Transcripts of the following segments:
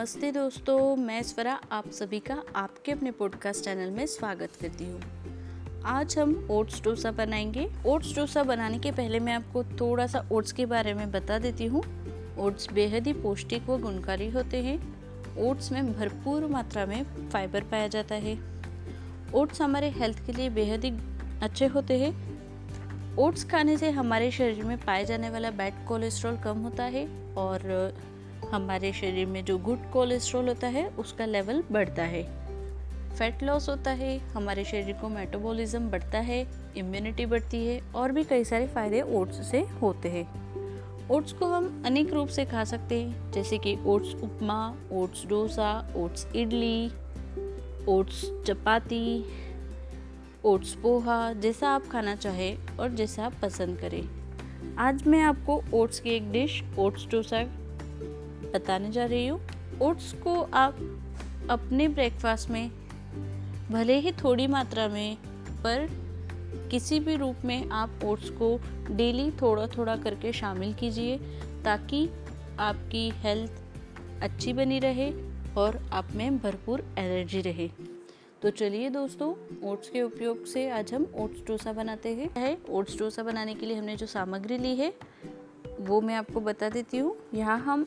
नमस्ते दोस्तों, मैं स्वरा आप सभी का आपके अपने पॉडकास्ट चैनल में स्वागत करती हूँ। आज हम ओट्स डोसा बनाएँगे। ओट्स डोसा बनाने के पहले मैं आपको थोड़ा सा ओट्स के बारे में बता देती हूँ। ओट्स बेहद ही पौष्टिक व गुणकारी होते हैं। ओट्स में भरपूर मात्रा में फाइबर पाया जाता है। ओट्स हमारे हेल्थ के लिए बेहद ही अच्छे होते हैं। ओट्स खाने से हमारे शरीर में पाए जाने वाला बैड कोलेस्ट्रॉल कम होता है और हमारे शरीर में जो गुड कोलेस्ट्रॉल होता है, उसका लेवल बढ़ता है। फैट लॉस होता है, हमारे शरीर को मेटाबॉलिज्म बढ़ता है इम्यूनिटी बढ़ती है और भी कई सारे फ़ायदे ओट्स से होते हैं। ओट्स को हम अनेक रूप से खा सकते हैं, जैसे कि oats upma oats dosa oats idli oats chapati oats poha, जैसा आप खाना चाहें और जैसा आप पसंद करें। आज मैं आपको ओट्स की एक डिश ओट्स डोसा बताने जा रही हूँ। ओट्स को आप अपने ब्रेकफास्ट में भले ही थोड़ी मात्रा में, पर किसी भी रूप में आप ओट्स को डेली थोड़ा थोड़ा करके शामिल कीजिए, ताकि आपकी हेल्थ अच्छी बनी रहे और आप में भरपूर एनर्जी रहे। तो चलिए दोस्तों, ओट्स के उपयोग से आज हम ओट्स डोसा बनाते हैं। है, ओट्स डोसा बनाने के लिए हमने जो सामग्री ली है, वो मैं आपको बता देती हूँ। यहाँ हम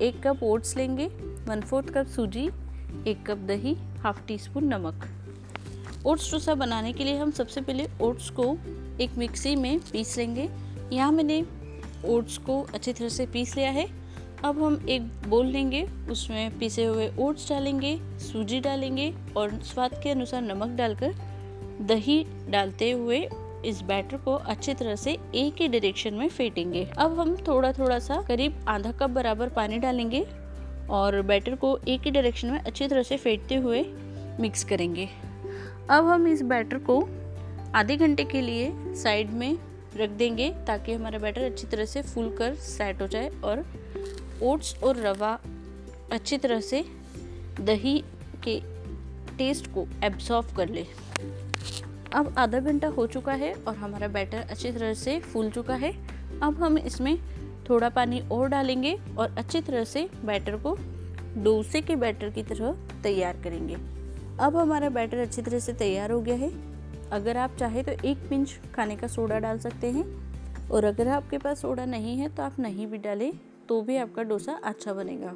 एक कप ओट्स लेंगे वन फोर्थ कप सूजी, एक कप दही हाफ़ टी स्पून नमक। ओट्स डोसा बनाने के लिए हम सबसे पहले ओट्स को एक मिक्सी में पीस लेंगे। यहाँ मैंने ओट्स को अच्छी तरह से पीस लिया है। अब हम एक बोल लेंगे, उसमें पीसे हुए ओट्स डालेंगे, सूजी डालेंगे और स्वाद के अनुसार नमक डालकर दही डालते हुए इस बैटर को अच्छी तरह से एक ही डायरेक्शन में फेंटेंगे अब हम थोड़ा थोड़ा सा करीब आधा कप बराबर पानी डालेंगे और बैटर को एक ही डायरेक्शन में अच्छी तरह से फेंटते हुए मिक्स करेंगे। अब हम इस बैटर को आधे घंटे के लिए साइड में रख देंगे ताकि हमारा बैटर अच्छी तरह से फूल कर सेट हो जाए और ओट्स और रवा अच्छी तरह से दही के टेस्ट को एब्जॉर्व कर ले। अब आधा घंटा हो चुका है और हमारा बैटर अच्छी तरह से फूल चुका है। अब हम इसमें थोड़ा पानी और डालेंगे और अच्छी तरह से बैटर को डोसे के बैटर की तरह तैयार करेंगे। अब हमारा बैटर अच्छी तरह से तैयार हो गया है। अगर आप चाहे तो एक पिंच खाने का सोडा डाल सकते हैं और अगर आपके पास सोडा नहीं है तो आप नहीं भी डालें तो भी आपका डोसा अच्छा बनेगा।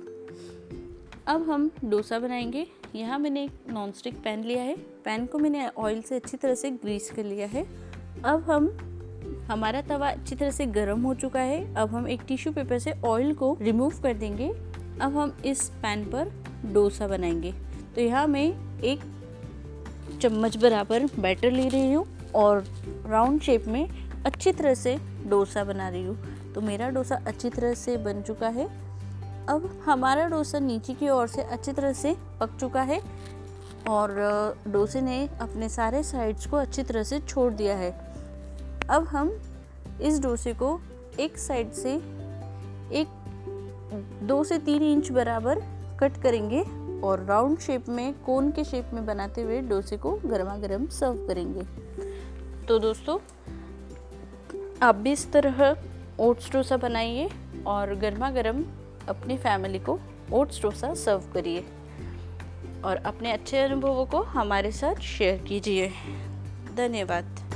अब हम डोसा बनाएँगे। यहाँ मैंने एक नॉन स्टिक पैन लिया है। पैन को मैंने ऑयल से अच्छी तरह से ग्रीस कर लिया है। अब हम, हमारा तवा अच्छी तरह से गर्म हो चुका है। अब हम एक टिश्यू पेपर से ऑयल को रिमूव कर देंगे। अब हम इस पैन पर डोसा बनाएँगे। तो यहाँ मैं एक चम्मच बराबर बैटर ले रही हूँ और राउंड शेप में अच्छी तरह से डोसा बना रही हूँ। तो मेरा डोसा अच्छी तरह से बन चुका है। अब हमारा डोसा नीचे की ओर से अच्छी तरह से पक चुका है और डोसे ने अपने सारे साइड्स को अच्छी तरह से छोड़ दिया है। अब हम इस डोसे को एक साइड से एक दो से तीन इंच बराबर कट करेंगे और राउंड शेप में कोन के शेप में बनाते हुए डोसे को गर्मा गर्म सर्व करेंगे। तो दोस्तों, आप भी इस तरह ओट्स डोसा बनाइए और गर्मा गर्म अपनी फैमिली को ओट्स डोसा सर्व करिए और अपने अच्छे अनुभवों को हमारे साथ शेयर कीजिए। धन्यवाद।